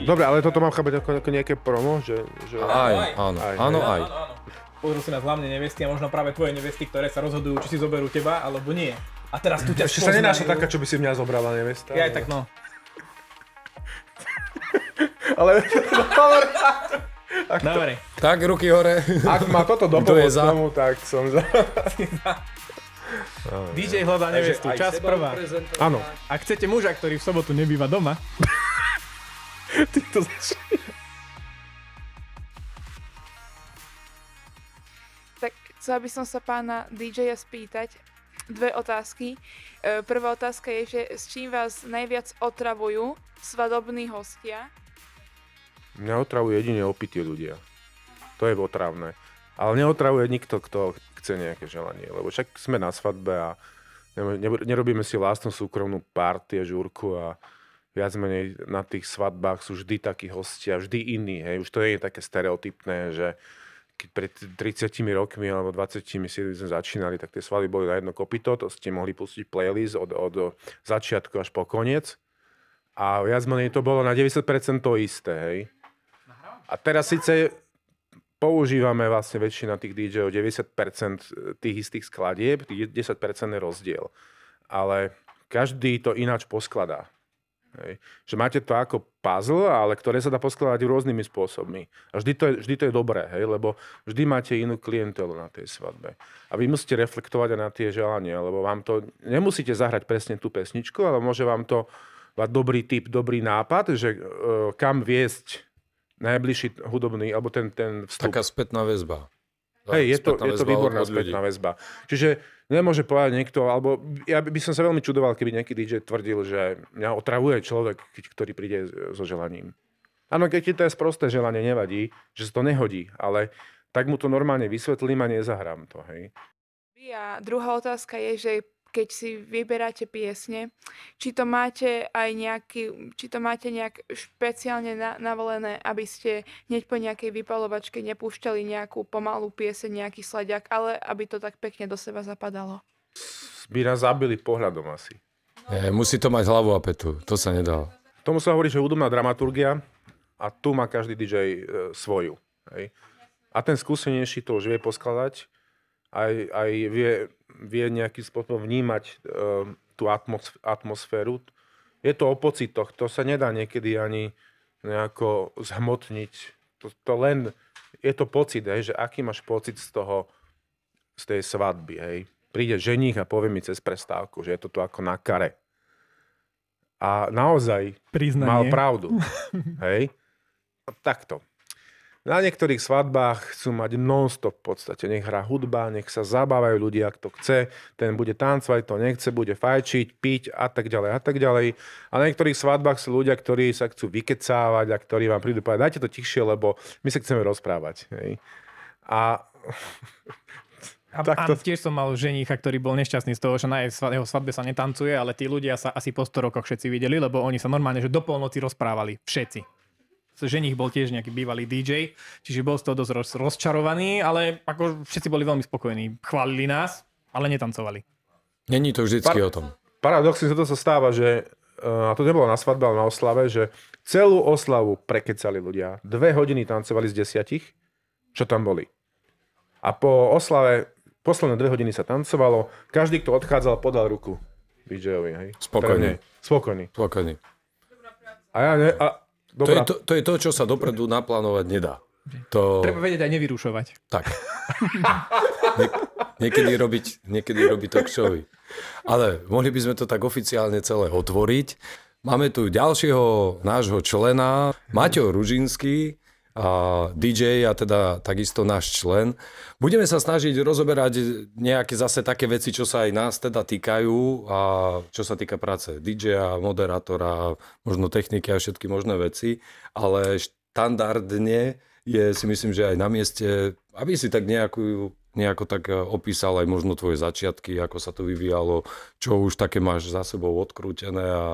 Dobre, ale toto mám chápať ako, ako nejaké promo, že... že... Aj, áno, Aj, áno, aj. Pozrú si nás hlavne nevesty a možno práve tvoje nevesty, ktoré sa rozhodujú, či si zoberú teba, alebo nie. A teraz tu ťa Ešte sa nenáša taká, čo by si mňa zobrala nevesta. Ja aj tak no. Ale Dobre. Tak, ruky hore. ak má toto dopomôcť za? tomu, tak som za. DJ hľadá nevestu, čas prvá. Áno. Ak chcete muža, ktorý v sobotu nebýva doma, Ty to zač- Tak chcela by som sa pána DJ-a spýtať dve otázky. E, Prvá otázka je, že s čím vás najviac otravujú svadobní hostia? Mňa otravujú jedine opití ľudia. To je otravné. Ale neotravuje nikto, kto chce nejaké želanie. Lebo však sme na svadbe a ne- ne- nerobíme si vlastnú súkromnú party a žúrku a viac menej na tých svadbách sú vždy takí hostia, vždy iní. Hej. Už to nie je také stereotypné, že keď pred 30 rokmi alebo 20 sme začínali, tak tie svadby boli na jedno kopito, to ste mohli pustiť playlist od, od začiatku až po koniec. A viac menej to bolo na 90% to isté, hej. A teraz síce používame vlastne väčšina tých DJ-ov 90% tých istých skladieb, tých 10% je rozdiel. Ale každý to ináč poskladá. Hej. Že máte to ako puzzle, ale ktoré sa dá poskladať rôznymi spôsobmi. A vždy to je, vždy to je dobré, hej, lebo vždy máte inú klientelu na tej svadbe. A vy musíte reflektovať aj na tie želania, lebo vám to, nemusíte zahrať presne tú pesničku, ale môže vám to dať dobrý tip, dobrý nápad, že e, kam viesť najbližší hudobný, alebo ten, ten vstup. Taká spätná väzba. Hej, je to, je to výborná spätná väzba. Čiže nemôže povedať niekto, alebo ja by som sa veľmi čudoval, keby nejaký DJ tvrdil, že mňa otravuje človek, ktorý príde so želaním. Áno, keď ti to je sprosté želanie, nevadí, že sa to nehodí, ale tak mu to normálne vysvetlím a nezahrám to, hej. A druhá otázka je, že keď si vyberáte piesne, či to máte aj nejaký, či to máte nejak špeciálne na, navolené, aby ste hneď po nejakej vypalovačke nepúšťali nejakú pomalú pieseň, nejaký sladiak, ale aby to tak pekne do seba zapadalo. By nás zabili pohľadom asi. Nie, musí to mať hlavu a petu. To sa nedá. Tomu sa hovorí, že hudobná dramaturgia a tu má každý DJ e, svoju. Hej. A ten skúsenejší to už vie poskladať, aj, aj vie, vie nejakým spôsobom vnímať e, tú atmos, atmosféru. Je to o pocitoch, to sa nedá niekedy ani nejako zhmotniť. To, to len, je to pocit, hej, že aký máš pocit z toho, z tej svadby, hej. Príde ženích a povie mi cez prestávku, že je to tu ako na kare. A naozaj priznanie. mal pravdu. Hej? Takto. Na niektorých svadbách chcú mať non-stop v podstate. Nech hrá hudba, nech sa zabávajú ľudia, kto chce. Ten bude tancovať, to nechce, bude fajčiť, piť a tak ďalej a tak ďalej. A na niektorých svadbách sú ľudia, ktorí sa chcú vykecávať a ktorí vám prídu povedať, dajte to tichšie, lebo my sa chceme rozprávať. Hej? A A, Takto- a tiež som mal ženicha, ktorý bol nešťastný z toho, že na jeho svadbe sa netancuje, ale tí ľudia sa asi po 100 rokoch všetci videli, lebo oni sa normálne, že do polnoci rozprávali. Všetci. Ženich bol tiež nejaký bývalý DJ, čiže bol z toho dosť roz, rozčarovaný, ale ako všetci boli veľmi spokojní. Chválili nás, ale netancovali. Není to vždycky Par- o tom. paradoxne sa to sa stáva, že eh, a to nebolo na svadbe, ale na oslave, že celú oslavu prekecali ľudia. Dve hodiny tancovali z desiatich, čo tam boli. A po oslave, posledné dve hodiny sa tancovalo, každý, kto odchádzal, podal ruku DJ-ovi. Hej. Spokojný. Spokojný. Spokojný. A ja ne, a, To je to, to je to, čo sa dopredu naplánovať nedá. To, Treba vedieť aj nevyrušovať. tak. Nie, niekedy robiť, niekedy robiť talk showy. Ale mohli by sme to tak oficiálne celé otvoriť. Máme tu ďalšieho nášho člena, Maťo Ružinský, a DJ a teda takisto náš člen. Budeme sa snažiť rozoberať nejaké zase také veci, čo sa aj nás teda týkajú a čo sa týka práce DJ-a, moderátora, možno techniky a všetky možné veci, ale štandardne je si myslím, že aj na mieste, aby si tak nejakú, nejako tak opísal aj možno tvoje začiatky, ako sa to vyvíjalo, čo už také máš za sebou odkrútené a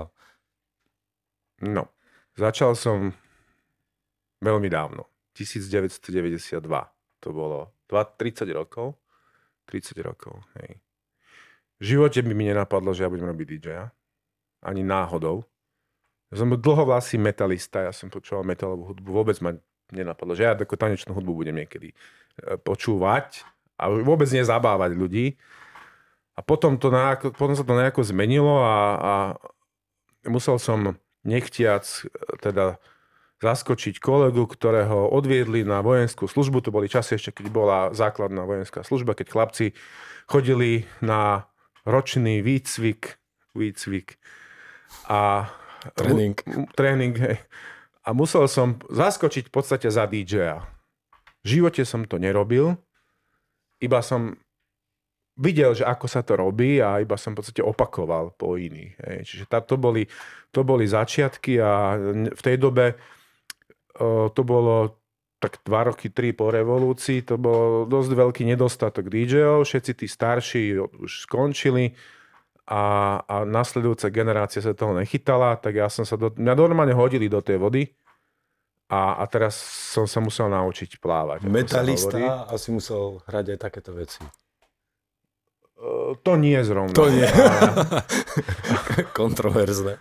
No, začal som veľmi dávno. 1992. To bolo dva- 30 rokov. 30 rokov. Hej. V živote by mi nenapadlo, že ja budem robiť DJ-a. Ani náhodou. Ja som bol dlhovlasý metalista, ja som počúval metalovú hudbu, vôbec ma nenapadlo, že ja takú tanečnú hudbu budem niekedy e, počúvať a vôbec nezabávať ľudí. A potom, to nejako, potom sa to nejako zmenilo a, a musel som nechtiac e, teda zaskočiť kolegu, ktorého odviedli na vojenskú službu. To boli časy ešte, keď bola základná vojenská služba, keď chlapci chodili na ročný výcvik, výcvik a Tréning. Tréning, hej. A musel som zaskočiť v podstate za DJ-a. V živote som to nerobil, iba som videl, že ako sa to robí a iba som v podstate opakoval po iných. Hej. Čiže tá, to, boli, to boli začiatky a v tej dobe to bolo tak dva roky, tri po revolúcii, to bol dosť veľký nedostatok DJ-ov, všetci tí starší už skončili a, a nasledujúca generácia sa toho nechytala, tak ja som sa do, mňa normálne hodili do tej vody a, a teraz som sa musel naučiť plávať. Metalista asi musel hrať aj takéto veci. To nie zrovna. To nie. Kontroverzne.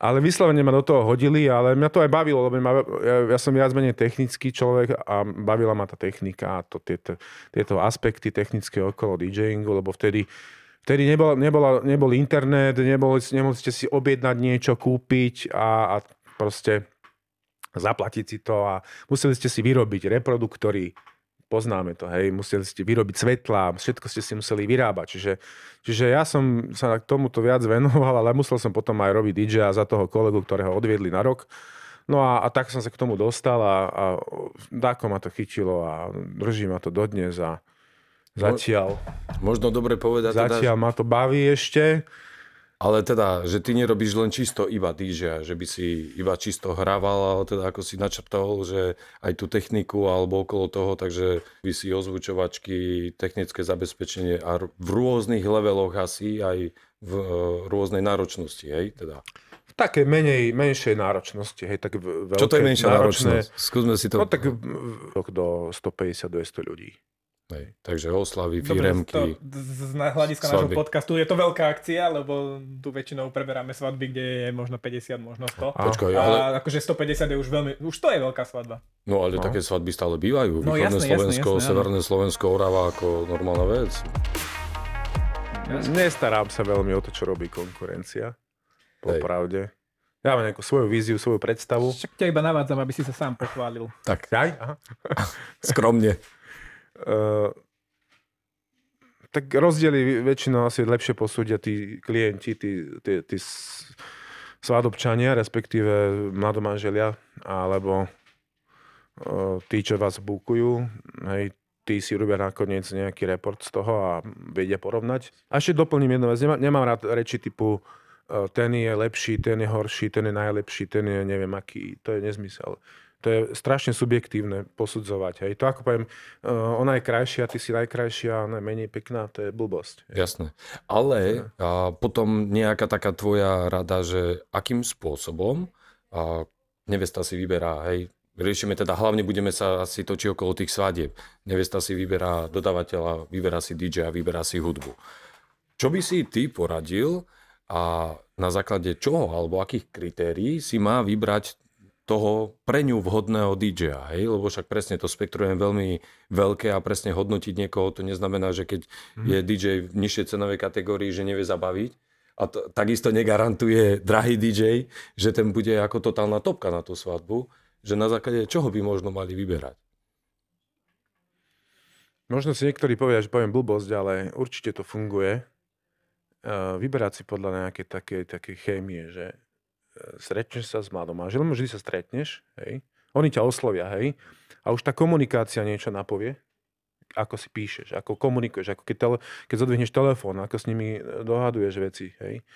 Ale vyslovene ma do toho hodili, ale mňa to aj bavilo, lebo ma, ja, ja som viac menej technický človek a bavila ma tá technika a to, tieto, tieto aspekty technické okolo DJingu, lebo vtedy Vtedy nebol, nebola, nebol internet, nebol, nemohli ste si objednať niečo, kúpiť a, a proste zaplatiť si to a museli ste si vyrobiť reproduktory, poznáme to, hej, museli ste vyrobiť svetla, všetko ste si museli vyrábať, čiže, čiže ja som sa k tomuto viac venoval, ale musel som potom aj robiť DJ za toho kolegu, ktorého odviedli na rok. No a, a tak som sa k tomu dostal a, a dáko ma to chytilo a drží ma to dodnes a zatiaľ, Možno dobre povedať, teda, zatiaľ ma to baví ešte. Ale teda, že ty nerobíš len čisto iba DJ, že by si iba čisto hrával, ale teda ako si načrtol, že aj tú techniku alebo okolo toho, takže by si ozvučovačky, technické zabezpečenie a v rôznych leveloch asi aj v e, rôznej náročnosti, hej, teda. V takej menej, menšej náročnosti, hej, tak v- Čo to je veľké, menšia náročné- náročnosť? Skúsme si to... No tak do 150-200 ľudí. Hej, takže oslavy, Dobre, firemky. to, z, hľadiska nášho svadby. podcastu je to veľká akcia, lebo tu väčšinou preberáme svadby, kde je možno 50, možno 100. A- Počkaj, A ale, akože 150 je už veľmi, už to je veľká svadba. no ale No. také svadby stále bývajú. No, Východné jasné, jasné, Slovensko, jasné, áno. Severné Slovensko, Orava ako normálna vec. Nestarám sa veľmi o to, čo robí konkurencia. Popravde. Ja mám nejakú svoju víziu, svoju predstavu. Však ťa iba navádzam, aby si sa sám pochválil. Tak, Aj? Aha. skromne. Uh, tak rozdiely väčšinou asi lepšie posúdia tí klienti, tí, tí, tí svadobčania, respektíve mladomanželia, alebo uh, tí, čo vás bukujú, hej, tí si robia nakoniec nejaký report z toho a vedia porovnať. A ešte doplním jednu vec, nemám, rád reči typu uh, ten je lepší, ten je horší, ten je najlepší, ten je neviem aký, to je nezmysel. To je strašne subjektívne posudzovať. Hej. To ako poviem, uh, ona je krajšia, ty si najkrajšia, ona je menej pekná, to je blbosť. Hej. Jasné. Ale a potom nejaká taká tvoja rada, že akým spôsobom a nevesta si vyberá, hej, riešime teda, hlavne budeme sa asi točiť okolo tých svadieb. Nevesta si vyberá dodávateľa, vyberá si DJ a vyberá si hudbu. Čo by si ty poradil a na základe čoho alebo akých kritérií si má vybrať toho pre ňu vhodného DJ-a, hej? Lebo však presne to spektrum je veľmi veľké a presne hodnotiť niekoho, to neznamená, že keď je DJ v nižšej cenovej kategórii, že nevie zabaviť. A to, takisto negarantuje drahý DJ, že ten bude ako totálna topka na tú svadbu, že na základe čoho by možno mali vyberať. Možno si niektorí povedia, že poviem blbosť, ale určite to funguje. Uh, vyberať si podľa nejakej takej, takej chémie, že stretneš sa s mladou manželom, vždy sa stretneš, hej. Oni ťa oslovia, hej. A už tá komunikácia niečo napovie, ako si píšeš, ako komunikuješ, ako keď, tele, keď zodvihneš telefón, ako s nimi e, dohaduješ veci, hej.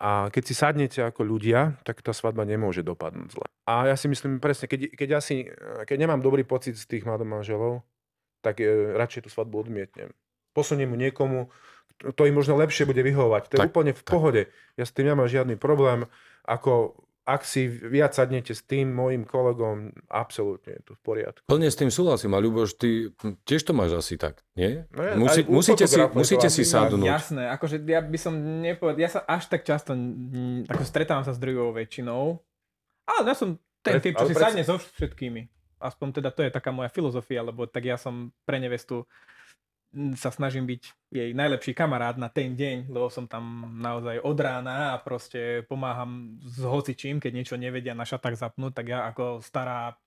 A keď si sadnete ako ľudia, tak tá svadba nemôže dopadnúť zle. A ja si myslím presne, keď, keď, ja si, keď nemám dobrý pocit z tých mladomanželov, tak e, radšej tú svadbu odmietnem. Posuniem mu niekomu, to im možno lepšie bude vyhovovať. To je Tak, úplne v tak. pohode. Ja s tým nemám žiadny problém. Ako, ak si viac sadnete s tým mojim kolegom, absolútne je to v poriadku. Plne s tým súhlasím, a Ľuboš, ty tiež to máš asi tak, nie? No ja- u musíte si, musíte to si sadnúť. Jasné, akože ja by som nepovedal, ja sa až tak často, ako stretávam sa s druhou väčšinou, ale ja som ten typ, čo si predsa- sadne so všetkými. Aspoň teda to je taká moja filozofia, lebo tak ja som pre nevestu sa snažím byť jej najlepší kamarát na ten deň, lebo som tam naozaj od rána a proste pomáham s hocičím, keď niečo nevedia na šatách zapnúť, tak ja ako stará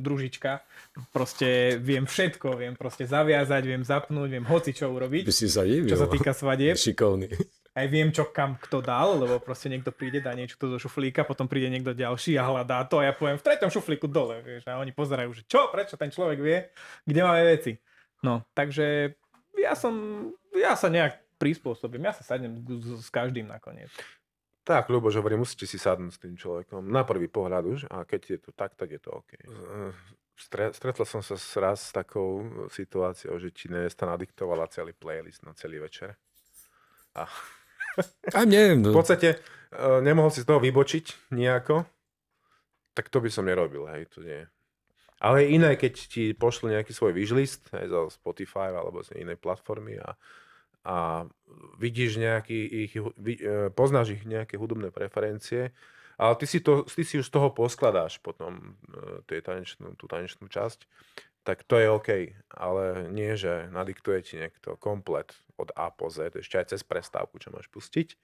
družička proste viem všetko, viem proste zaviazať, viem zapnúť, viem hocičo urobiť By si sa divil. čo sa týka svadieb. Šikovný. Aj viem, čo kam kto dal, lebo proste niekto príde, dá niečo do šuflíka, potom príde niekto ďalší a hľadá to a ja poviem v treťom šuflíku dole, vieš, a oni pozerajú, že čo, prečo ten človek vie, kde máme veci. No, takže ja som, ja sa nejak prispôsobím, ja sa sadnem s, s každým nakoniec. Tak, Ľuboš hovorí, musíte si sadnúť s tým človekom. Na prvý pohľad už, a keď je to tak, tak je to OK. Eh, Stre, stretol som sa s- raz s takou situáciou, že ti nevesta nadiktovala celý playlist na celý večer. A A neviem, v no, podstate eh, nemohol si z toho vybočiť nejako, tak to by som nerobil, hej, to nie. Ale iné, keď ti pošle nejaký svoj wishlist, hej, zo Spotify alebo z inej platformy a, a vidíš nejaký ich, eh, poznáš ich nejaké hudobné preferencie, ale ty si, to, ty si už z toho poskladáš potom eh, tie tanečnú, tú tanečnú časť, tak to je OK, ale nie, že nadiktuje ti niekto komplet od A po Z, ešte aj cez prestávku, čo máš pustiť.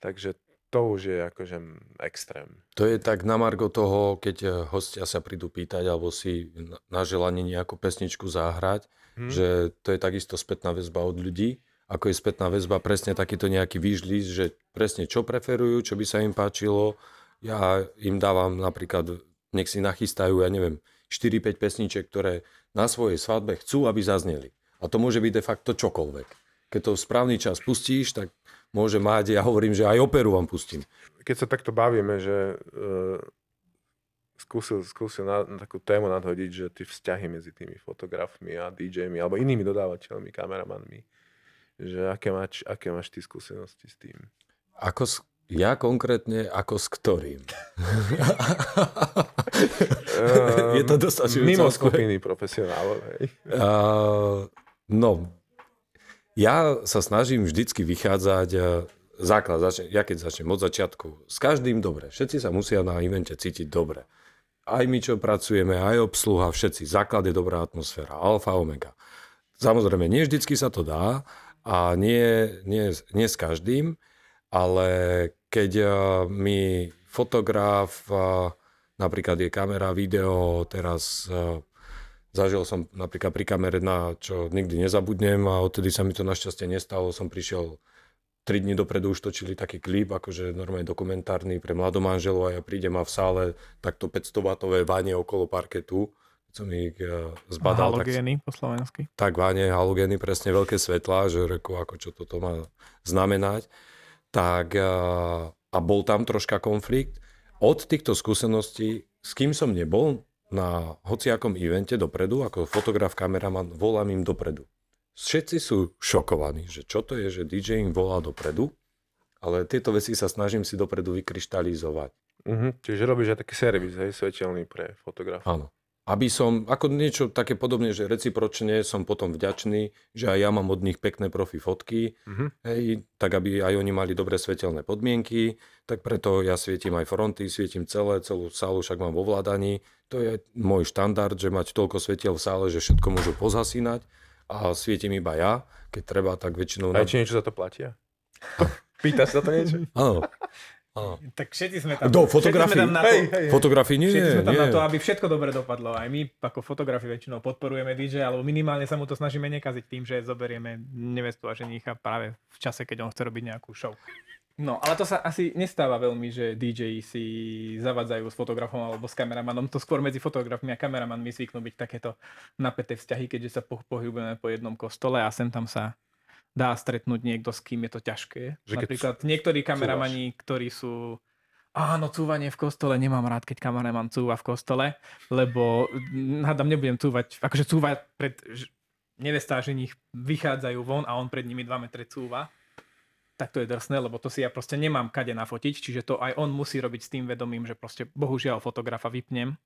Takže to už je akože extrém. to je tak na margo toho, keď eh, hostia sa prídu pýtať alebo si na- želanie nejakú pesničku zahrať, Hm? že to je takisto spätná väzba od ľudí, ako je spätná väzba presne takýto nejaký výžlis, že presne čo preferujú, čo by sa im páčilo. Ja im dávam napríklad, nech si nachystajú, ja neviem, 4-5 pesniček, ktoré na svojej svadbe chcú, aby zazneli. A to môže byť de facto čokoľvek. Keď to v správny čas pustíš, tak môže mať, ja hovorím, že aj operu vám pustím. Keď sa takto bavíme, že uh, skúsil, skúsil na, na takú tému nadhodiť, že tie vzťahy medzi tými fotografmi a DJmi alebo inými dodávateľmi, kameramanmi, že aké máš, aké máš ty skúsenosti s tým? Ako s, ja konkrétne, ako s ktorým? Je to dostačujúca Mimo skupiny profesionálov. Uh, no, ja sa snažím vždycky vychádzať uh, základ, ja keď začnem od začiatku, s každým dobre. Všetci sa musia na evente cítiť dobre. Aj my, čo pracujeme, aj obsluha, všetci. Základ je dobrá atmosféra, alfa, omega. Samozrejme, nie vždycky sa to dá a nie, nie, nie s každým, ale keď uh, mi fotograf, uh, napríklad je kamera, video, teraz Zažil som napríklad pri kamere, na čo nikdy nezabudnem a odtedy sa mi to našťastie nestalo. Som prišiel 3 dní dopredu, už točili taký klip, akože normálne dokumentárny pre mladomanželov a ja prídem a v sále takto 500 watové vanie okolo parketu. Som ich uh, zbadal, tak, Halogény po slovensky. tak vanie, halogény, presne veľké svetlá, že reku, ako čo toto má znamenať. Tak uh, a bol tam troška konflikt. Od týchto skúseností, s kým som nebol, na hociakom evente dopredu, ako fotograf, kameraman, volám im dopredu. Všetci sú šokovaní, že čo to je, že DJ im volá dopredu, ale tieto veci sa snažím si dopredu vykryštalizovať. Uh-huh. Čiže robíš aj taký servis, hej, svetelný pre fotografa. Áno. Aby som, ako niečo také podobne, že recipročne som potom vďačný, že aj ja mám od nich pekné profi fotky, Uh-huh. hej, tak aby aj oni mali dobré svetelné podmienky, tak preto ja svietim aj fronty, svietim celé, celú sálu však mám vo vládaní. To je môj štandard, že mať toľko svetiel v sále, že všetko môžu pozhasínať a svietim iba ja, keď treba, tak väčšinou... Aj či niečo za to platia? Pýtaš sa to niečo? Áno. Áno. Tak všetci sme tam. Do sme tam na to, Hej, hej. Fotografii nie, Všetci sme tam nie. na to, aby všetko dobre dopadlo. Aj my ako fotografi väčšinou podporujeme DJ, alebo minimálne sa mu to snažíme nekaziť tým, že zoberieme nevestu a ženícha práve v čase, keď on chce robiť nejakú show. No, ale to sa asi nestáva veľmi, že DJ si zavadzajú s fotografom alebo s kameramanom. To skôr medzi fotografmi a kameramanmi zvyknú byť takéto napäté vzťahy, keďže sa po- pohybujeme po jednom kostole a sem tam sa dá stretnúť niekto, s kým je to ťažké. Že Napríklad niektorí kameramani, ktorí sú Áno, cúvanie v kostole, nemám rád, keď kameraman cúva v kostole, lebo mm, hádam, nebudem cúvať, akože cúva pred nevestá, že nich vychádzajú von a on pred nimi 2 metre cúva. tak to je drsné, lebo to si ja proste nemám kade nafotiť, čiže to aj on musí robiť s tým vedomím, že proste bohužiaľ fotografa vypnem.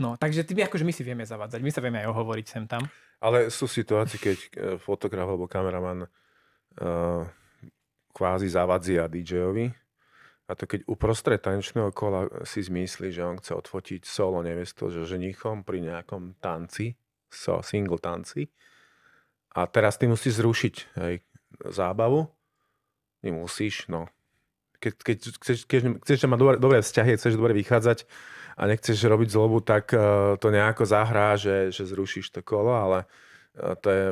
No, takže ty, akože my si vieme zavadzať, my sa vieme aj ohovoriť sem tam. Ale sú situácie, keď eh, fotograf alebo kameraman uh, kvázi zavadzia DJ-ovi a to keď uprostred tanečného kola si zmyslí, že on chce odfotiť solo nevestu, že ženichom pri nejakom tanci, so single tanci a teraz ty musíš zrušiť hej, zábavu, nemusíš, no. Keď, keď chceš, keď chceš mať dobré, dobré vzťahy, chceš dobre vychádzať a nechceš robiť zlobu, tak uh, to nejako zahrá, že, že zrušíš to kolo, ale uh, to je,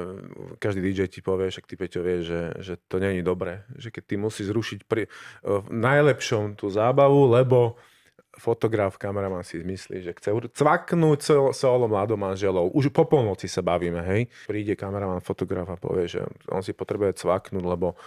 každý DJ ti povie, však ty Peťo vie, že, že to není dobré. Že keď ty musíš zrušiť pri, uh, v najlepšom tú zábavu, lebo fotograf, kameraman si myslí, že chce cvaknúť solo, solo mladomanželov. Už po polnoci sa bavíme, hej. Príde kameraman, fotograf a povie, že on si potrebuje cvaknúť, lebo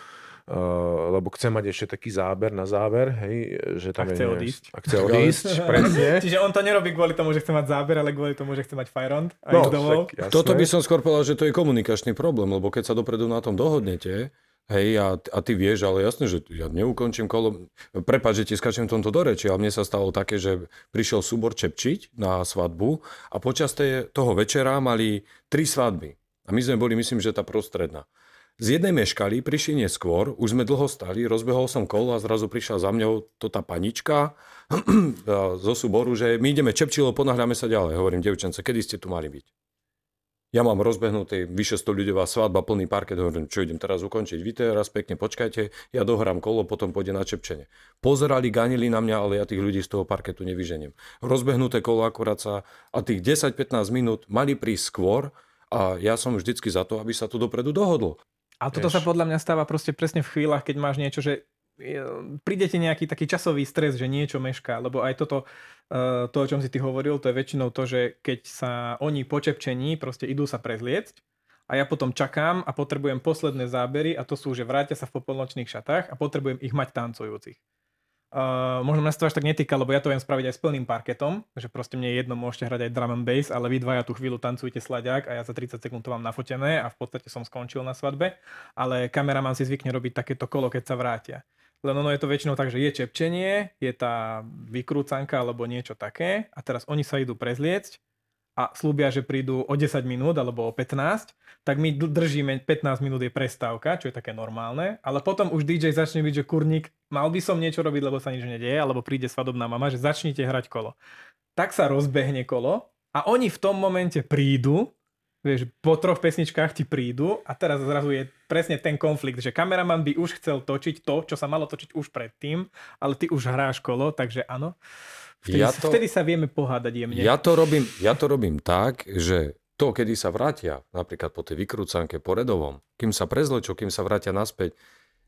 lebo chce mať ešte taký záber na záver, hej, že tam A chce je, odísť. A chce odísť, presne. Čiže on to nerobí kvôli tomu, že chce mať záber, ale kvôli tomu, že chce mať fajrond a No, domov. Toto by som skôr povedal, že to je komunikačný problém, lebo keď sa dopredu na tom dohodnete, hej, a, a ty vieš, ale jasne, že ja neukončím kolo... Prepač, že ti skačem tomto do reči, ale mne sa stalo také, že prišiel súbor Čepčiť na svadbu a počas tej, toho večera mali tri svadby. A my sme boli, myslím, že tá prostredná. Z jednej meškali, prišli neskôr, už sme dlho stali, rozbehol som kolo a zrazu prišla za mňou to tá panička zo súboru, že my ideme Čepčilo, ponáhľame sa ďalej. Hovorím, devčence, kedy ste tu mali byť? Ja mám rozbehnutý vyše 100 ľudová svadba, plný parket, hovorím, čo idem teraz ukončiť. Vy teraz pekne počkajte, ja dohrám kolo, potom pôjde na Čepčenie. Pozerali, ganili na mňa, ale ja tých ľudí z toho parketu nevyženiem. Rozbehnuté kolo akurát sa a tých 10-15 minút mali prísť skôr a ja som vždycky za to, aby sa to dopredu dohodlo. Ale toto Vieš. sa podľa mňa stáva proste presne v chvíľach, keď máš niečo, že e, prídete nejaký taký časový stres, že niečo mešká, lebo aj toto, e, to, o čom si ty hovoril, to je väčšinou to, že keď sa oni po čepčení proste idú sa prezliecť a ja potom čakám a potrebujem posledné zábery a to sú, že vrátia sa v popolnočných šatách a potrebujem ich mať tancujúcich. Uh, možno nás to až tak netýka, lebo ja to viem spraviť aj s plným parketom, že proste mne je jedno, môžete hrať aj drum and bass, ale vy dvaja tú chvíľu tancujete slaďák a ja za 30 sekúnd to mám nafotené a v podstate som skončil na svadbe, ale kameraman si zvykne robiť takéto kolo, keď sa vrátia. Len ono je to väčšinou tak, že je čepčenie, je tá vykrúcanka alebo niečo také a teraz oni sa idú prezliecť a slúbia, že prídu o 10 minút alebo o 15, tak my držíme 15 minút je prestávka, čo je také normálne, ale potom už DJ začne byť, že kurník, mal by som niečo robiť, lebo sa nič nedieje, alebo príde svadobná mama, že začnite hrať kolo. Tak sa rozbehne kolo a oni v tom momente prídu, vieš, po troch pesničkách ti prídu a teraz zrazu je presne ten konflikt, že kameraman by už chcel točiť to, čo sa malo točiť už predtým, ale ty už hráš kolo, takže áno. Vtedy, Ja to- vtedy sa vieme pohádať jemne. Ja to, robím, ja to robím tak, že to, kedy sa vrátia, napríklad po tej vykrúcanke, po redovom, kým sa prezlečú, kým sa vrátia naspäť,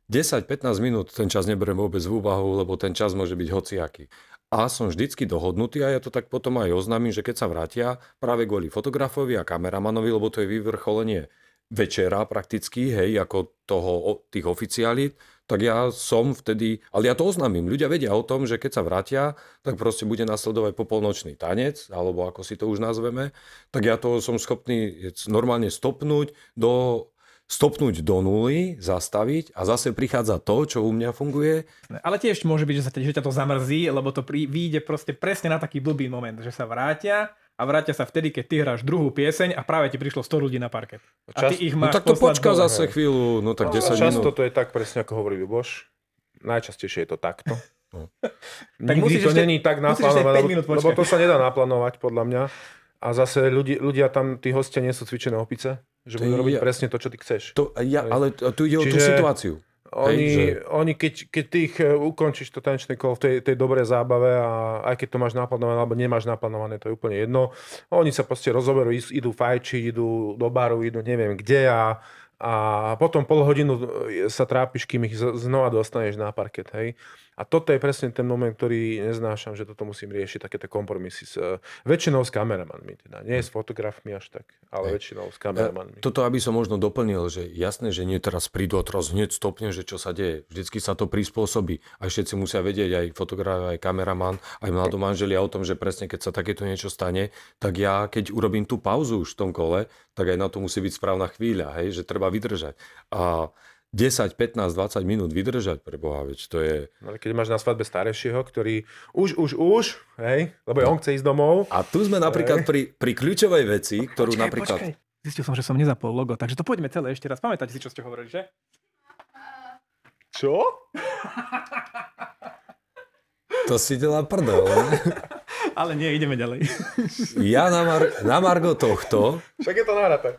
10-15 minút ten čas neberiem vôbec v úvahu, lebo ten čas môže byť hociaký. A som vždycky dohodnutý a ja to tak potom aj oznámim, že keď sa vrátia práve kvôli fotografovi a kameramanovi, lebo to je vyvrcholenie večera prakticky, hej, ako toho, tých oficiálít, tak ja som vtedy, ale ja to oznámim, ľudia vedia o tom, že keď sa vrátia, tak proste bude nasledovať popolnočný tanec, alebo ako si to už nazveme, tak ja to som schopný normálne stopnúť do stopnúť do nuly, zastaviť a zase prichádza to, čo u mňa funguje. Ale tiež môže byť, že, sa, že ťa to zamrzí, lebo to prí, vyjde proste presne na taký blbý moment, že sa vrátia a vrátia sa vtedy, keď ty hráš druhú pieseň a práve ti prišlo 100 ľudí na parket. A ty ich No máš tak to počká dole. zase chvíľu, no tak 10 Často minút. to je tak presne, ako hovorí Ľuboš. Najčastejšie je to takto. No. Tak Nikdy to ešte- není tak naplánované, 5 minút lebo, lebo to sa nedá naplánovať podľa mňa. A zase ľudí, ľudia tam, tí hostia nie sú cvičené opice, že To budú robiť presne to, čo ty chceš. To, ja, ale tu ide o tú Čiže- situáciu. Oni, že- oni keď, keď ty ich e, ukončíš to tanečné kolo v tej, tej dobrej zábave a aj keď to máš naplánované alebo nemáš naplánované, to je úplne jedno. Oni sa proste rozoberú, idú fajčiť, idú do baru, idú neviem kde a, a potom pol hodinu e, sa trápiš, kým ich znova dostaneš na parket, hej. A toto je presne ten moment, ktorý neznášam, že toto musím riešiť, takéto kompromisy s, e, väčšinou s kameramanmi, teda. Nie s fotografmi až tak, ale Hej. väčšinou s kameramanmi. Toto, aby som možno doplnil, že jasné, že nie teraz prídu a teraz hneď stopne, že čo sa deje. Vždycky sa to prispôsobí. A všetci musia vedieť, aj fotograf, aj kameraman, aj mladomanželia o tom, že presne keď sa takéto niečo stane, tak ja keď urobím tú pauzu už v tom kole, tak aj na to musí byť správna chvíľa, hej, že treba vydržať. A 10, 15, 20 minút vydržať pre Boha, veď to je... No, ale keď máš na svadbe starejšieho, ktorý už, už, už, hej, lebo on chce ísť domov. A tu sme napríklad pri, pri kľúčovej veci, ktorú Počkaj, napríklad... počkaj. Zistil som, že som nezapol logo, takže to poďme celé ešte raz. Pamätáte si, čo ste hovorili, že? Čo? To si dela prdel. ne? Ale nie, ideme ďalej. Ja na, mar- na Margo tohto, Však je to nahraté.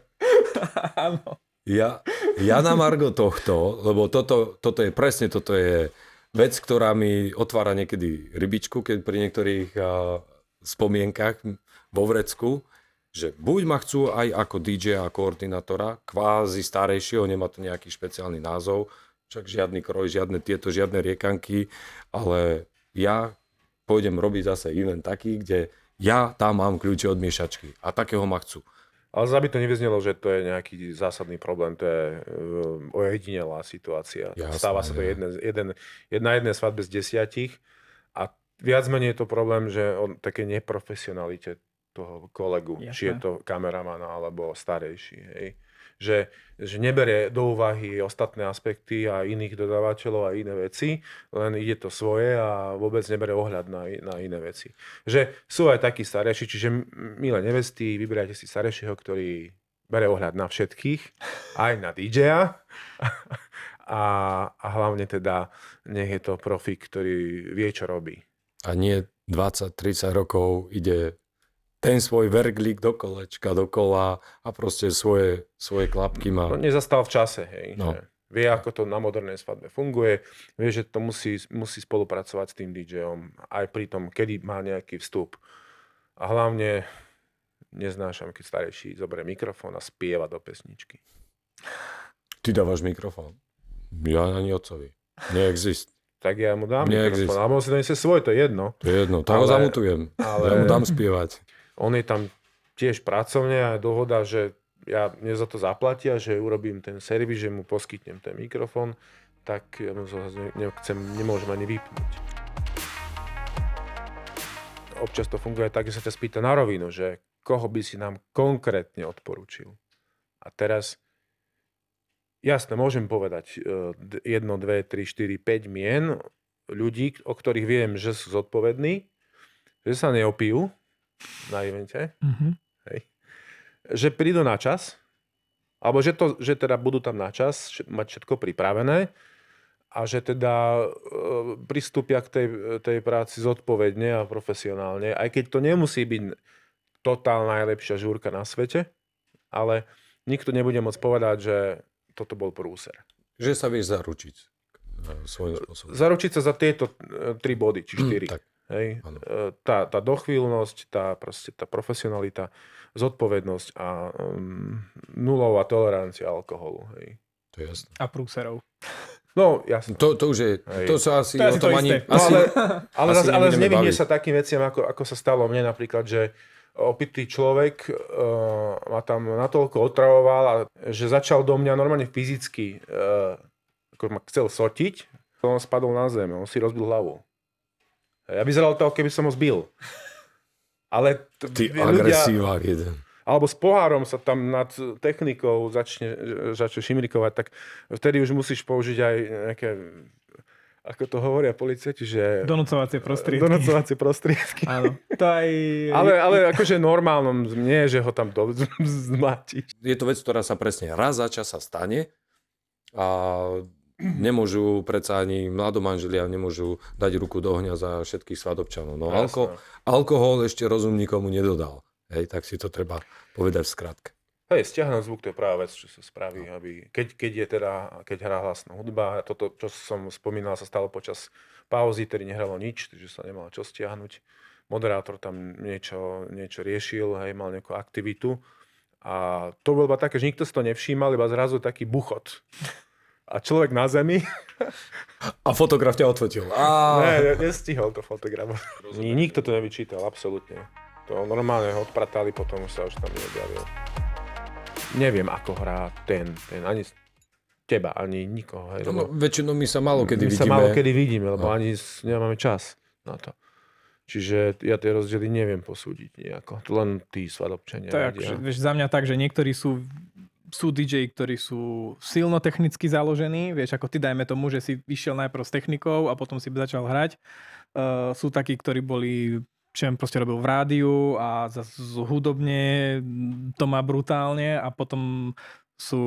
Áno. Ja, ja na Margo tohto, lebo toto, toto je presne, toto je vec, ktorá mi otvára niekedy rybičku, keď pri niektorých a, spomienkach vo vrecku, že buď ma chcú aj ako DJ a koordinátora, kvázi starejšieho, nemá to nejaký špeciálny názov, však žiadny kroj, žiadne tieto, žiadne riekanky, ale ja pôjdem robiť zase event taký, kde ja tam mám kľúče od miešačky a takého ma chcú. Ale aby to nevyznelo, že to je nejaký zásadný problém, to je uh, ojedinelá situácia. Jasné, Stáva sa to ne. jedne, jeden, jedna jednej svadbe z desiatich a viac menej je to problém, že on také neprofesionalite toho kolegu, Jasné. či je to kameraman alebo starejší. Hej. Že, že neberie do úvahy ostatné aspekty a iných dodávateľov a iné veci, len ide to svoje a vôbec nebere ohľad na, na iné veci. Že sú aj takí starejší, čiže milé nevesty, vyberajte si starejšieho, ktorý bere ohľad na všetkých, aj na DJ-a a, a hlavne teda nech je to profik, ktorý vie, čo robí. A nie 20-30 rokov ide ten svoj verglík do kolečka, dokola a proste svoje, svoje klapky má. No, nezastal v čase, hej. No. Vie, ako to na modernej svadbe funguje, vie, že to musí, musí spolupracovať s tým DJom aj pri tom, kedy má nejaký vstup. A hlavne neznášam, keď starejší zoberie mikrofón a spieva do pesničky. Ty dávaš mikrofón. Ja ani otcovi. Neexist. Tak ja mu dám Neexist. mikrofón. Ale on si donese svoj, to je jedno. To je jedno. Tak ho zamutujem. ale- Ja mu dám spievať. On je tam tiež pracovne a dohoda, že ja mne za to zaplatia, že urobím ten servis, že mu poskytnem ten mikrofón, tak ja ne, nechcem, nemôžem ani vypnúť. Občas to funguje tak, že sa ťa spýta na rovinu, že koho by si nám konkrétne odporúčil. A teraz, jasne, môžem povedať eh, d- jedno, dve, tri, štyri, päť mien ľudí, o ktorých viem, že sú zodpovední, že sa neopijú na evente, Mhm. že prídu na čas, alebo že, to, že teda budú tam na čas, mať všetko pripravené a že teda e, pristúpia k tej, tej práci zodpovedne a profesionálne, aj keď to nemusí byť totál najlepšia žúrka na svete, ale nikto nebude môcť povedať, že toto bol prúser. Že sa vieš zaručiť e, svojím spôsobom. Zaručiť sa za tieto e, tri body, či štyri. Tak, Hej. E, Tá, tá dochvíľnosť, tá, proste, tá profesionalita, zodpovednosť a um, nulová tolerancia alkoholu. Hej. to je jasné. A prúserov. No, jasne. To, to už je, Hej. to sa asi, To o tom to ani, isté. No, asi, ale, ale, asi ale nevyhne sa takým veciam, ako, ako sa stalo mne napríklad, že opitý človek uh, ma tam natoľko otravoval, a, že začal do mňa normálne fyzicky uh, ako ma chcel sotiť, on spadol na zem, on si rozbil hlavu. Ja vyzeral to, keby som ho zbil. Ale t- ty ľudia, agresívák jeden. alebo s pohárom sa tam nad technikou začne, začne šimrikovať, tak vtedy už musíš použiť aj nejaké, ako to hovoria policajti, že... Donúcovacie prostriedky. Donocovacie prostriedky. Áno. To aj... Ale, ale akože normálnom, nie, že ho tam do, zmlátiš. Je to vec, ktorá sa presne raz za čas sa stane a nemôžu predsa ani mladomanželia nemôžu dať ruku do ohňa za všetkých svadobčanov. No alko, alkohol ešte rozum nikomu nedodal. Hej, tak si to treba povedať v skratke. Hej, stiahnuť zvuk, to je práve vec, čo sa spraví, aby, keď, keď je teda, keď hrá hlasná hudba, toto, čo som spomínal, sa stalo počas pauzy, tedy nehralo nič, takže sa nemal čo stiahnuť. Moderátor tam niečo, niečo riešil, hej, mal nejakú aktivitu. A to bolo iba také, že nikto si to nevšímal, iba zrazu taký buchot. A človek na zemi, A fotograf ťa odfotil. A... ne, ne- nestihol to fotografovať. Ni- Nikto to nevyčítal, absolútne. To normálne ho odpratali, potom sa už tam neobjavil. Neviem, ako hrá ten, ten ani z teba, ani nikoho. Hej, No, lebo väčšinou my sa málo kedy my vidíme. sa málo kedy vidíme, lebo No. ani nemáme čas na to. Čiže ja tie rozdiely neviem posúdiť nejako. To len tí svadobčania To je vedia. akože, vieš, za mňa tak, že niektorí sú sú DJ, ktorí sú silno technicky založení, vieš, ako ty dajme tomu, že si vyšiel najprv s technikou a potom si začal hrať. Uh, sú takí, ktorí boli čo proste robil v rádiu a hudobne to má brutálne a potom sú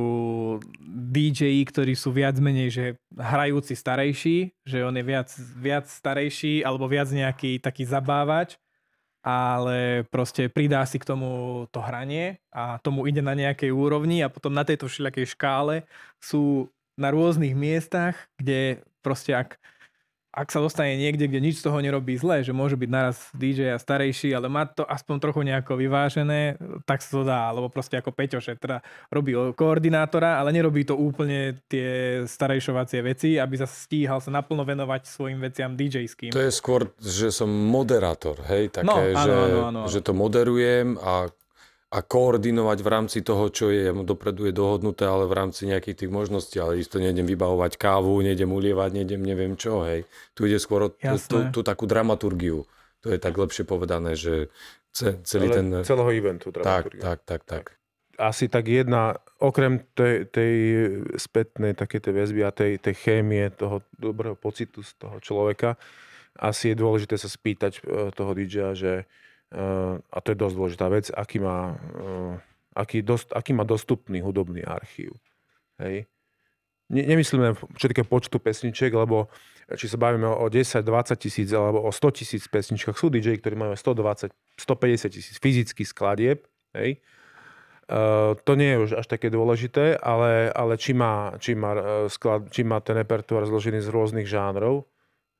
DJ, ktorí sú viac menej, že hrajúci starejší, že on je viac, viac starejší alebo viac nejaký taký zabávač, ale proste pridá si k tomu to hranie a tomu ide na nejakej úrovni a potom na tejto všelijakej škále sú na rôznych miestach, kde proste ak ak sa dostane niekde, kde nič z toho nerobí zle, že môže byť naraz DJ a starejší, ale má to aspoň trochu nejako vyvážené, tak sa to dá, alebo proste ako Peťo, že teda robí koordinátora, ale nerobí to úplne tie starejšovacie veci, aby sa stíhal sa naplno venovať svojim veciam DJ-ským. To je skôr, že som moderátor, hej, také, no, áno, že, áno, áno, áno. že to moderujem a a koordinovať v rámci toho, čo je dopredu je dohodnuté, ale v rámci nejakých tých možností, ale isto nejdem vybavovať kávu, nejdem ulievať, nejdem neviem čo, hej. Tu ide skôr o tú, takú dramaturgiu. To je tak lepšie povedané, že celý ale ten... Celého eventu dramaturgia. Tak, tak, tak, tak. Asi tak jedna, okrem tej, tej spätnej také tej väzby a tej, tej chémie, toho dobrého pocitu z toho človeka, asi je dôležité sa spýtať eh, toho DJ-a, že a to je dosť dôležitá vec, aký má, eh, aký, dost, aký má dostupný hudobný archív. Hej. Ne, nemyslíme, čo týka počtu pesničiek, lebo či sa bavíme o 10, 20 tisíc alebo o 100 tisíc pesničkách, sú DJ, ktorí majú 120, 150 tisíc fyzických skladieb. Hej. Uh, to nie je už až také dôležité, ale, ale či, má, či, má, sklad, či má ten repertoár zložený z rôznych žánrov,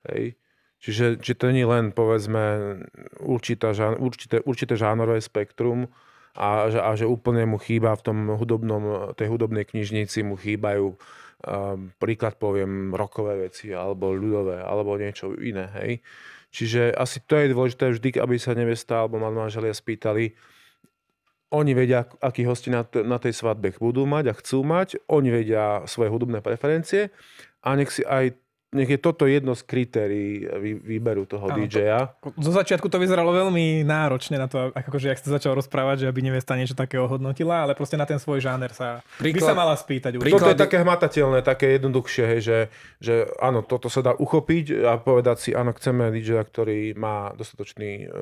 hej, Čiže či to nie len, povedzme, určité, určité, určité žánrové spektrum a a že úplne mu chýba v tom hudobnom, tej hudobnej knižnici mu chýbajú um, príklad poviem rokové veci alebo ľudové alebo niečo iné, hej. Čiže asi to je dôležité vždy, aby sa nevesta alebo manželia spýtali, oni vedia, akí hosti na, na tej svadbe budú mať a chcú mať, oni vedia svoje hudobné preferencie a nech si aj nech je toto jedno z kritérií výberu toho ano, DJ-a. To, zo začiatku to vyzeralo veľmi náročne na to, akože ak ste začal rozprávať, že aby nevesta niečo takého hodnotila, ale proste na ten svoj žáner sa Príklad, by sa mala spýtať. Príklad, toto je také hmatateľné, také jednoduchšie, hej, že, že áno, toto sa dá uchopiť a povedať si, áno, chceme DJ, ktorý má dostatočný uh,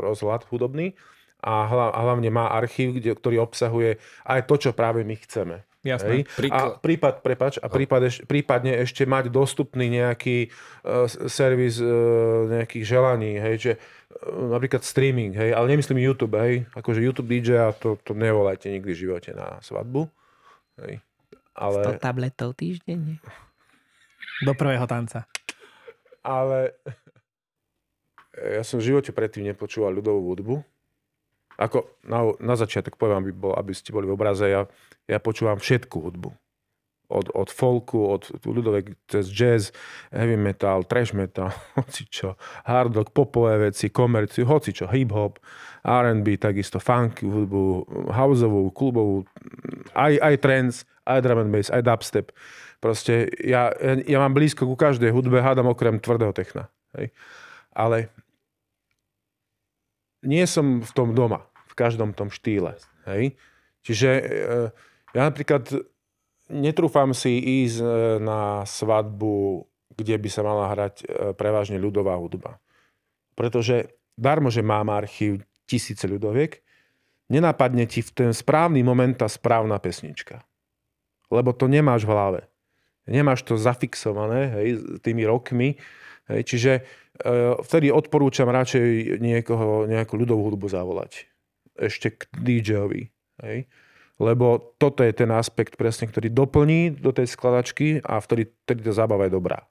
rozhľad hudobný a, hlavne má archív, kde, ktorý obsahuje aj to, čo práve my chceme. Jasné. Hej? A prípad, prepač, a prípad, prípadne ešte mať dostupný nejaký uh, servis uh, nejakých želaní, hej, že uh, napríklad streaming, hej, ale nemyslím YouTube, hej, akože YouTube DJ a to, to nevolajte nikdy v živote na svadbu, hej. Ale... 100 tabletov týždenne. Do prvého tanca. Ale ja som v živote predtým nepočúval ľudovú hudbu. Ako na, na začiatok poviem, aby, bol, aby ste boli v obraze, ja ja počúvam všetku hudbu. Od, od folku, od ľudovej cez jazz, heavy metal, trash metal, hocičo, hard rock, popové veci, komerciu, hocičo, hip-hop, R&B, takisto funky hudbu, houseovú, klubovú, aj, aj trance, aj drum and bass, aj dubstep. Proste ja, ja, mám blízko ku každej hudbe, hádam okrem tvrdého techna. Hej. Ale nie som v tom doma, každom tom štýle. Hej. Čiže e, ja napríklad netrúfam si ísť e, na svadbu, kde by sa mala hrať e, prevažne ľudová hudba. Pretože darmo, že mám archív tisíce ľudoviek, nenapadne ti v ten správny moment tá správna pesnička. Lebo to nemáš v hlave. Nemáš to zafixované hej, tými rokmi. Hej, čiže e, vtedy odporúčam radšej niekoho, nejakú ľudovú hudbu zavolať. Ešte k DJ-ovi. Hej lebo toto je ten aspekt presne, ktorý doplní do tej skladačky a vtedy, vtedy tá zábava je dobrá.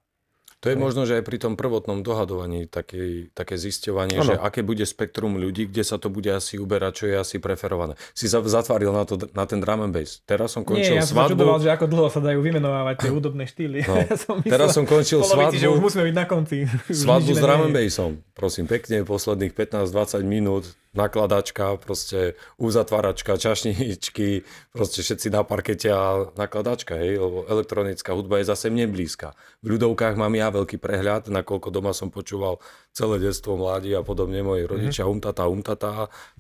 To je možno, že aj pri tom prvotnom dohadovaní také, také zisťovanie, ano. že aké bude spektrum ľudí, kde sa to bude asi uberať, čo je asi preferované. Si sa zatváril na, to, na ten drum and bass. Teraz som končil Nie, ja svadbu. som čudoval, že ako dlho sa dajú vymenovávať tie hudobné štýly. No. ja som myslel, Teraz som končil polovici, svadbu. že už musíme byť na konci. Svadbu s drum and bassom. Prosím, pekne, posledných 15-20 minút nakladačka, proste uzatváračka, čašničky, proste všetci na parkete a nakladačka, hej, lebo elektronická hudba je zase mne blízka. V ľudovkách mám ja veľký prehľad, nakoľko doma som počúval celé detstvo, mladí a podobne moji rodičia, mm-hmm. umtata, umtata,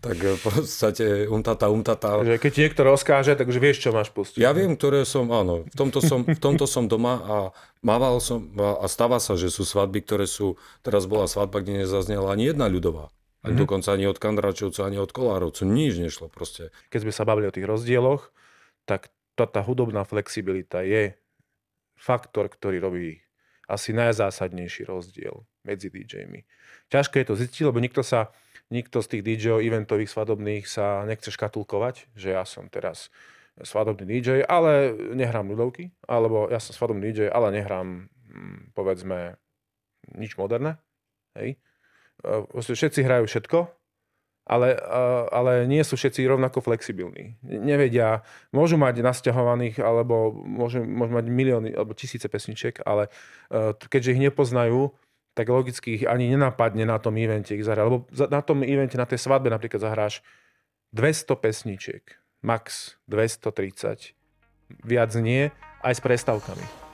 tak v podstate umtata, umtata. Že keď ti niekto rozkáže, takže vieš, čo máš pustiť. Ja viem, ktoré som, áno, v tomto som, v tomto som doma a mával som, a stáva sa, že sú svadby, ktoré sú, teraz bola svadba, kde nezaznela ani jedna ľudová. Ani mm-hmm. dokonca ani od Kandračovca, ani od Kolárovcu. Nič nešlo proste. Keď sme sa bavili o tých rozdieloch, tak tá, tá hudobná flexibilita je faktor, ktorý robí asi najzásadnejší rozdiel medzi DJmi. Ťažké je to zistiť, lebo nikto sa, nikto z tých DJ eventových svadobných sa nechce škatulkovať, že ja som teraz svadobný DJ, ale nehrám ľudovky, alebo ja som svadobný DJ, ale nehrám, hm, povedzme, nič moderné. Hej všetci hrajú všetko, ale, ale nie sú všetci rovnako flexibilní. Nevedia, môžu mať nasťahovaných, alebo môžu, môžu mať milióny, alebo tisíce pesničiek, ale e, keďže ich nepoznajú, tak logicky ich ani nenapadne na tom evente ich zahrať. Lebo na tom evente, na tej svadbe napríklad zahráš 200 pesničiek, max 230. Viac nie, aj s prestavkami.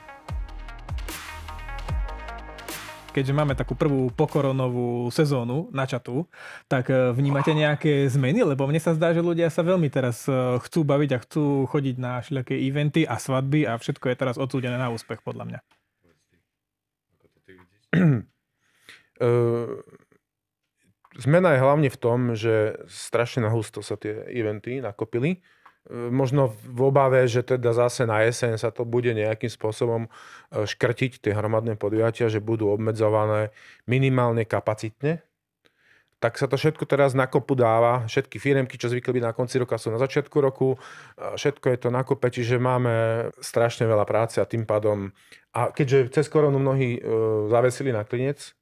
Keďže máme takú prvú pokoronovú sezónu na čatu, tak e, vnímate nejaké zmeny? Lebo mne sa zdá, že ľudia sa veľmi teraz e, chcú baviť a chcú chodiť na všelijaké eventy a svadby a všetko je teraz odsúdené na úspech, podľa mňa. Zmena je hlavne v tom, že strašne na husto sa tie eventy nakopili možno v obave, že teda zase na jeseň sa to bude nejakým spôsobom e, škrtiť tie hromadné podujatia, že budú obmedzované minimálne kapacitne, tak sa to všetko teraz na kopu dáva. Všetky firemky, čo zvykli byť na konci roka, sú na začiatku roku. Všetko je to na kope, čiže máme strašne veľa práce a tým pádom... A keďže cez koronu mnohí uh, zavesili na klinec,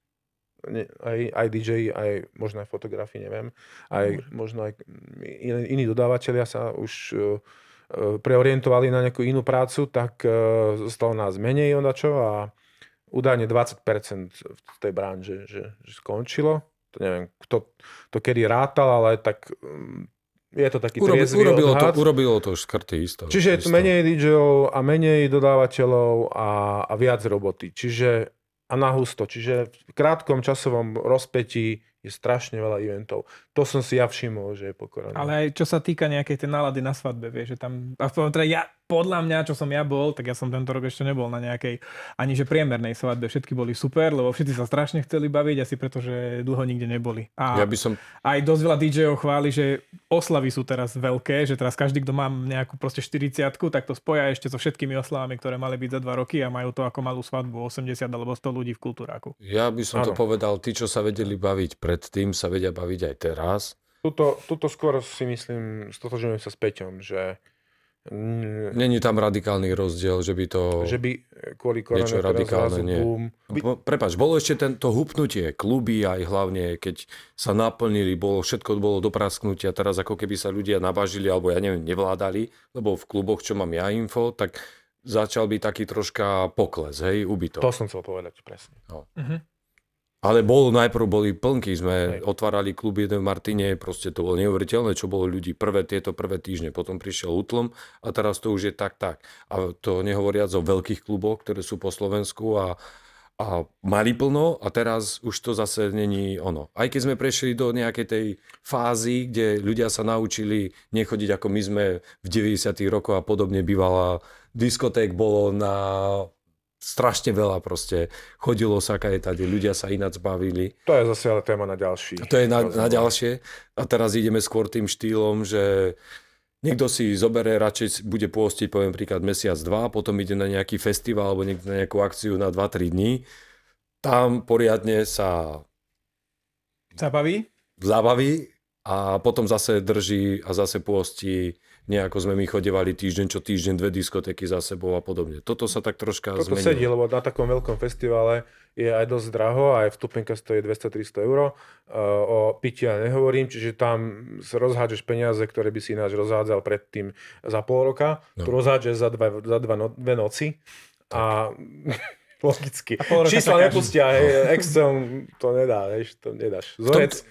aj, aj DJ, aj možno aj fotografii, neviem, aj možno aj iní, iní dodávateľia sa už uh, preorientovali na nejakú inú prácu, tak uh, zostalo nás menej odačo a údajne 20% v tej branže, že, že skončilo. To neviem, kto to kedy rátal, ale tak um, je to taký Urobi, triezvy urobilo odhad. to, urobilo to škrty isto. Čiže je tu menej DJov a menej dodávateľov a, a viac roboty. Čiže a na husto. Čiže v krátkom časovom rozpetí je strašne veľa eventov. To som si ja všimol, že je pokorené. Ale aj čo sa týka nejakej tej nálady na svadbe, vieš, že tam, aspoň teda ja, podľa mňa, čo som ja bol, tak ja som tento rok ešte nebol na nejakej ani že priemernej svadbe. Všetky boli super, lebo všetci sa strašne chceli baviť, asi preto, že dlho nikde neboli. A ja by som... aj dosť veľa DJov chváli, že oslavy sú teraz veľké, že teraz každý, kto má nejakú proste 40 tak to spoja ešte so všetkými oslavami, ktoré mali byť za dva roky a majú to ako malú svadbu 80 alebo 100 ľudí v kultúráku. Ja by som ano. to povedal, tí, čo sa vedeli baviť predtým, sa vedia baviť aj teraz. Tuto, tuto skôr si myslím, stotožňujem sa s Peťom, že Není tam radikálny rozdiel, že by to... Že by kvôli korone niečo radikálne, nie. Boom. No, prepač, bolo ešte tento hupnutie, kluby aj hlavne, keď sa naplnili, bolo, všetko bolo doprasknutia, teraz ako keby sa ľudia nabažili, alebo ja neviem, nevládali, lebo v kluboch, čo mám ja info, tak začal byť taký troška pokles, hej, ubyto. To som chcel povedať, presne. No. Uh-huh. Ale bol, najprv boli plnky, sme Hej. otvárali klub jeden v Martine, proste to bolo neuveriteľné, čo bolo ľudí prvé, tieto prvé týždne, potom prišiel útlom a teraz to už je tak, tak. A to nehovoriac o veľkých kluboch, ktoré sú po Slovensku a, a mali plno a teraz už to zase není ono. Aj keď sme prešli do nejakej tej fázy, kde ľudia sa naučili nechodiť ako my sme v 90 rokoch a podobne bývala diskoték bolo na strašne veľa proste. Chodilo sa kaj tady, ľudia sa ináč bavili. To je zase ale téma na ďalší. To je na, na ďalšie. A teraz ideme skôr tým štýlom, že niekto si zoberie, radšej bude pôstiť, poviem príklad, mesiac, dva, potom ide na nejaký festival alebo niekto na nejakú akciu na 2-3 dní. Tam poriadne sa zabaví. Zabaví a potom zase drží a zase pôstí nejako sme my chodevali týždeň čo týždeň dve diskotéky za sebou a podobne. Toto sa tak troška Toto zmenilo. sedí, lebo na takom veľkom festivale je aj dosť draho, aj vstupenka stojí 200-300 eur. Uh, o pití ja nehovorím, čiže tam rozhádžeš peniaze, ktoré by si ináč rozhádzal predtým za pol roka. No. Tu rozhádžeš za, dva, za dva no, dve noci. Tak. A logicky. A Čísla nepustia, hej, Excel to nedá, vieš, to nedáš. Vzorec,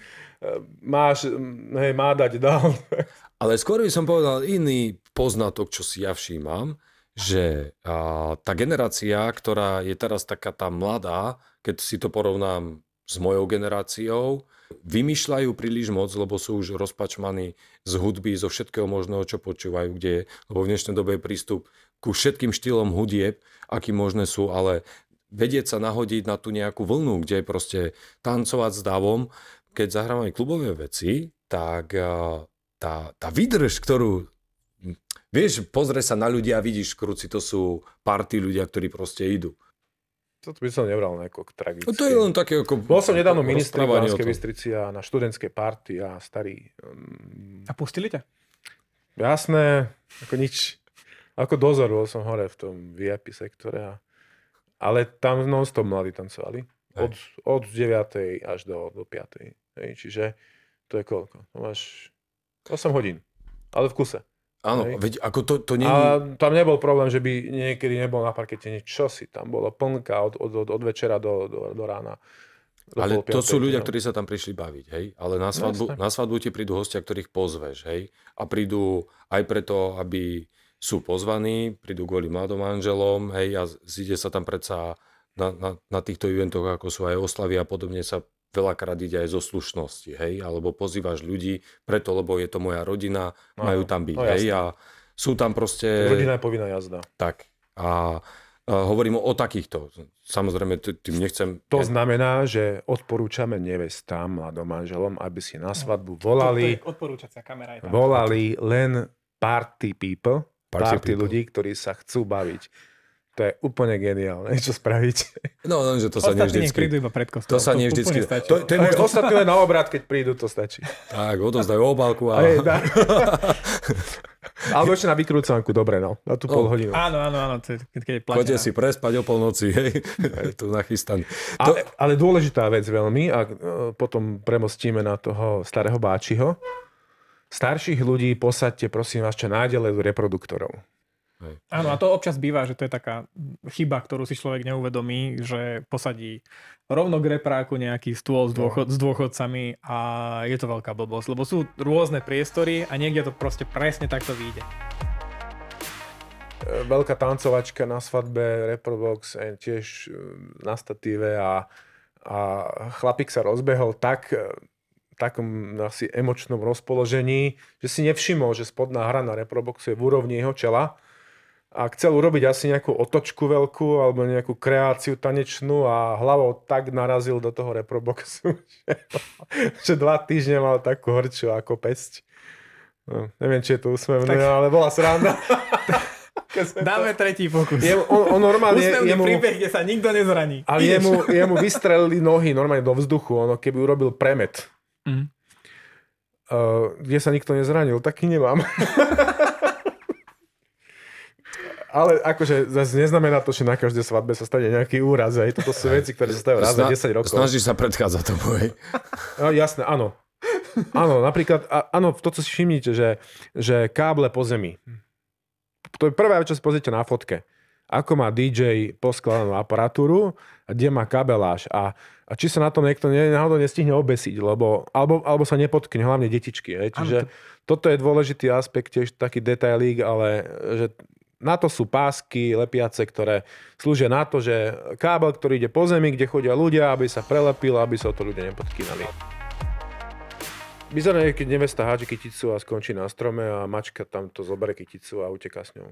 máš, mm, hej, má dať dal. Ale skôr by som povedal iný poznatok, čo si ja všímam, že a, tá generácia, ktorá je teraz taká tá mladá, keď si to porovnám s mojou generáciou, vymýšľajú príliš moc, lebo sú už rozpačmaní z hudby, zo všetkého možného, čo počúvajú, kde je, lebo v dnešnej dobe je prístup ku všetkým štýlom hudieb, aký možné sú, ale vedieť sa nahodiť na tú nejakú vlnu, kde je proste tancovať s davom, keď zahrávame klubové veci, tak tá, tá výdrž, ktorú Vieš, pozrie sa na ľudia a vidíš kruci, to sú party ľudia, ktorí proste idú. To by som nebral nejako tragické. No to je len také ako... Bol som nedávno ministri v Banskej Bystrici a na študentskej party a starý... Um... A pustili ťa? Jasné, ako nič. Ako dozor bol som hore v tom VIP sektore. A... Ale tam non-stop mladí tancovali. Od, od 9. až do, do 5. Hej, čiže to je koľko? To máš 8 hodín. Ale v kuse. Áno, veď ako to, to nie A tam nebol problém, že by niekedy nebol na parkete niečo si. Tam bolo plnka od, od, od večera do, do, do rána. Do ale to sú ľudia, ktorí sa tam prišli baviť, hej? Ale na svadbu, no, na svadbu ti prídu hostia, ktorých pozveš, hej? A prídu aj preto, aby sú pozvaní, prídu kvôli mladom manželom, hej? A zíde sa tam predsa na, na, na týchto eventoch, ako sú aj oslavy a podobne sa veľakrát ide aj zo slušnosti, hej, alebo pozývaš ľudí preto, lebo je to moja rodina, no, majú tam byť, no, hej, a sú tam proste... Rodina je povinná jazda. Tak. A, a hovorím o, o takýchto. Samozrejme, tým nechcem... To znamená, že odporúčame nevestám, mladom manželom, aby si na svadbu volali... Odporúčacia kamera je tam. Volali len party people, party, party people. ľudí, ktorí sa chcú baviť to je úplne geniálne, čo spraviť. No, len, že to sa nie vždycky... prídu iba pred kostolom. To sa nie vždycky... To, to je možno... Ostatné na obrad, keď prídu, to stačí. Tak, odozdajú obálku a... Aj, dá. Alebo ešte na vykrúcanku, dobre, no. Na tú no. pol hodinu. Áno, áno, áno. Keď je Poďte si prespať o polnoci, hej. tu nachystaný. To... Ale, ale dôležitá vec veľmi, a e, potom premostíme na toho starého báčiho. Starších ľudí posaďte, prosím vás, čo nájdele do reproduktorov. Hej. Áno, a to občas býva, že to je taká chyba, ktorú si človek neuvedomí, že posadí rovno k repráku nejaký stôl s, dôchod, s dôchodcami a je to veľká blbosť, lebo sú rôzne priestory a niekde to proste presne takto vyjde. E, veľká tancovačka na svadbe, Reprobox tiež e, na statíve a, a chlapík sa rozbehol tak e, takom asi emočnom rozpoložení, že si nevšimol, že spodná hra na Reproboxu je v úrovni jeho čela a chcel urobiť asi nejakú otočku veľkú alebo nejakú kreáciu tanečnú a hlavou tak narazil do toho reproboxu, že, že dva týždne mal takú horčiu ako pesť. No, neviem, či je to úsmevné, tak... ale bola sranda. Dáme to... tretí pokus. Je, on, on normálne... Úsmevný jemu, príbeh, kde sa nikto nezraní. Ale jemu, jemu vystrelili nohy normálne do vzduchu, ono keby urobil premet. Mm. Uh, kde sa nikto nezranil, taký nemám. Ale akože zase neznamená to, že na každej svadbe sa stane nejaký úraz. Aj. Toto sú veci, ktoré sa stajú raz za 10 rokov. Snažíš sa predchádzať tomu, hej? No, jasné, áno. Áno, napríklad, áno, to, co si všimnite, že, že káble po zemi. To je prvá vec, čo si pozrite na fotke. Ako má DJ poskladanú aparatúru a kde má kabeláž a, a či sa na tom niekto ne, náhodou nestihne obesiť, lebo, alebo, alebo sa nepotkne, hlavne detičky. Hej. Čiže to... toto je dôležitý aspekt, tiež taký detailík, ale že na to sú pásky lepiace, ktoré slúžia na to, že kábel, ktorý ide po zemi, kde chodia ľudia, aby sa prelepil, aby sa o to ľudia nepodkýnali. Bizarné je, keď nevesta hádže kyticu a skončí na strome a mačka tam to zoberie kyticu a uteká s ňou.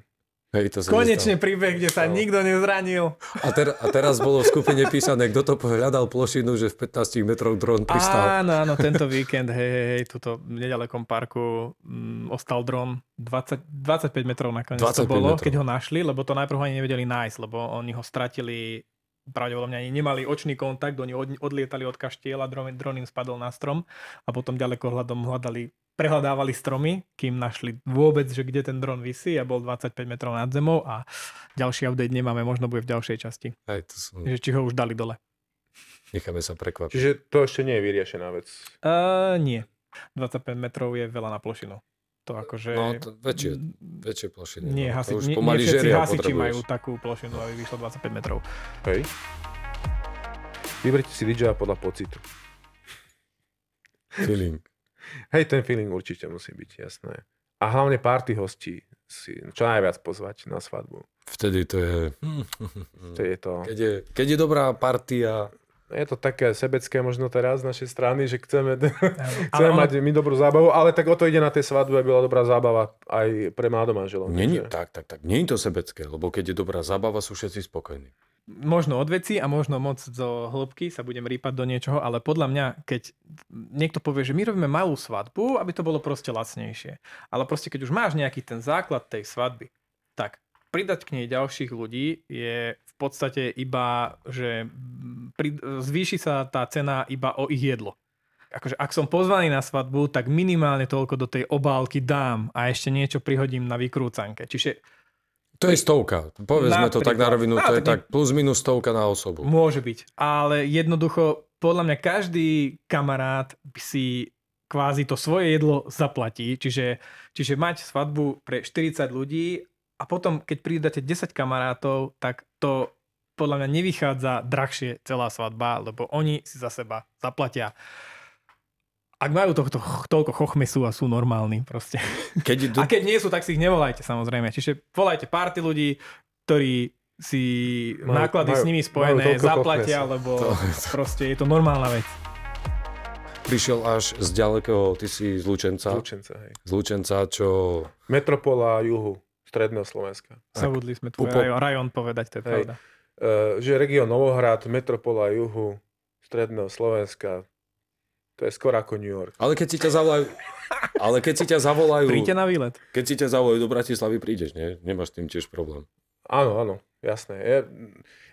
Hej, to Konečne nestalo. príbeh, kde sa no. nikto nezranil. A, ter, a teraz bolo v skupine písané, kto to hľadal plošinu, že v 15 metroch dron pristal. Áno, áno, tento víkend, hej, hej, hej, tuto v nedalekom parku m, mm, ostal dron 20, 25 metrov nakoniec 25 to bolo, metrov. keď ho našli, lebo to najprv ani nevedeli nájsť, lebo oni ho stratili pravdepodobne ani nemali očný kontakt, oni odlietali od kaštieľa, dron, dron im spadol na strom a potom ďaleko hľadom hľadali prehľadávali stromy, kým našli vôbec, že kde ten dron vysí a bol 25 metrov nad zemou a ďalší update nemáme, možno bude v ďalšej časti. Aj to som... Že či ho už dali dole. Necháme sa prekvapiť. Čiže to ešte nie je vyriešená vec? Uh, nie. 25 metrov je veľa na plošinu. To akože... No, to väčšie, väčšie plošiny. Nie, no. hasi, nie, nie všetci hasiči majú takú plošinu, aby vyšlo 25 metrov. Hej. Vyberte si DJ podľa pocitu. Feeling. Hej, ten feeling určite musí byť, jasné. A hlavne party hostí si čo najviac pozvať na svadbu. Vtedy to je... To je to... Keď je, keď je dobrá partia, Je to také sebecké možno teraz z našej strany, že chceme, chceme mať my dobrú zábavu, ale tak o to ide na tej svadbe, aby bola dobrá zábava aj pre mladomanželov. Není, tak, tak, tak. Nie je to sebecké, lebo keď je dobrá zábava, sú všetci spokojní. Možno od veci a možno moc zo hĺbky sa budem rýpať do niečoho, ale podľa mňa, keď niekto povie, že my robíme malú svadbu, aby to bolo proste lacnejšie. Ale proste keď už máš nejaký ten základ tej svadby, tak pridať k nej ďalších ľudí je v podstate iba, že zvýši sa tá cena iba o ich jedlo. Akože ak som pozvaný na svadbu, tak minimálne toľko do tej obálky dám a ešte niečo prihodím na vykrúcanke. Čiže To je stovka. Povedzme to tak na rovinu, No, to je tak tak plus minus stovka na osobu. Môže byť, ale jednoducho podľa mňa každý kamarát by si kvázi to svoje jedlo zaplatí, čiže, čiže mať svadbu pre 40 ľudí a potom keď pridáte 10 kamarátov, tak to podľa mňa nevychádza drahšie celá svadba, lebo oni si za seba zaplatia. Ak majú tohto, toľko chochmesu a sú normálni proste. Keď idú, A keď nie sú, tak si ich nevolajte samozrejme. Čiže volajte party ľudí, ktorí si Majú- náklady s majú- nimi majú spojené zaplatia, poklesu. lebo To- proste je to normálna vec. prišiel až z ďalekého, ty si z Lučenca, Zlučenca, hej. z Lučenca, čo... Metropola juhu, stredného Slovenska. Zabudli sme tvoj Upo- rajon, rajon povedať, to je Hej. pravda. Uh, že región Novohrad, Metropola juhu, stredného Slovenska, to je skoro ako New York. Ale keď si ťa zavolajú... Ale keď si ťa zavolajú... Príďte na výlet. Keď si ťa zavolajú do Bratislavy, prídeš, nie? Nemáš s tým tiež problém. Áno, áno, jasné. Je,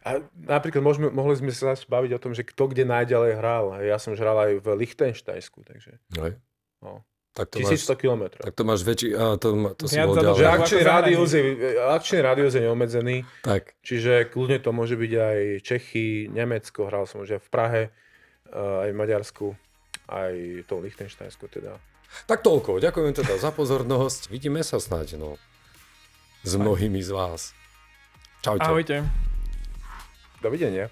a napríklad môžeme, mohli sme sa baviť o tom, že kto kde najďalej hral. Ja som hral aj v Lichtensteinsku, takže Hej? No. Tak to máš, 1100 kilometrov. tak to máš väčší... A to, to si Viac bol ďalej. Akčný rádius, je, akčný rádius je neobmedzený, Tak. čiže kľudne to môže byť aj Čechy, Nemecko, hral som už aj v Prahe, eh, aj v Maďarsku, aj v tom Lichtensteinsku teda. tak toľko. Ďakujem teda za pozornosť. Vidíme sa snáď, no. S mnohými z vás. Čaute. Ahojte. Dovidenia.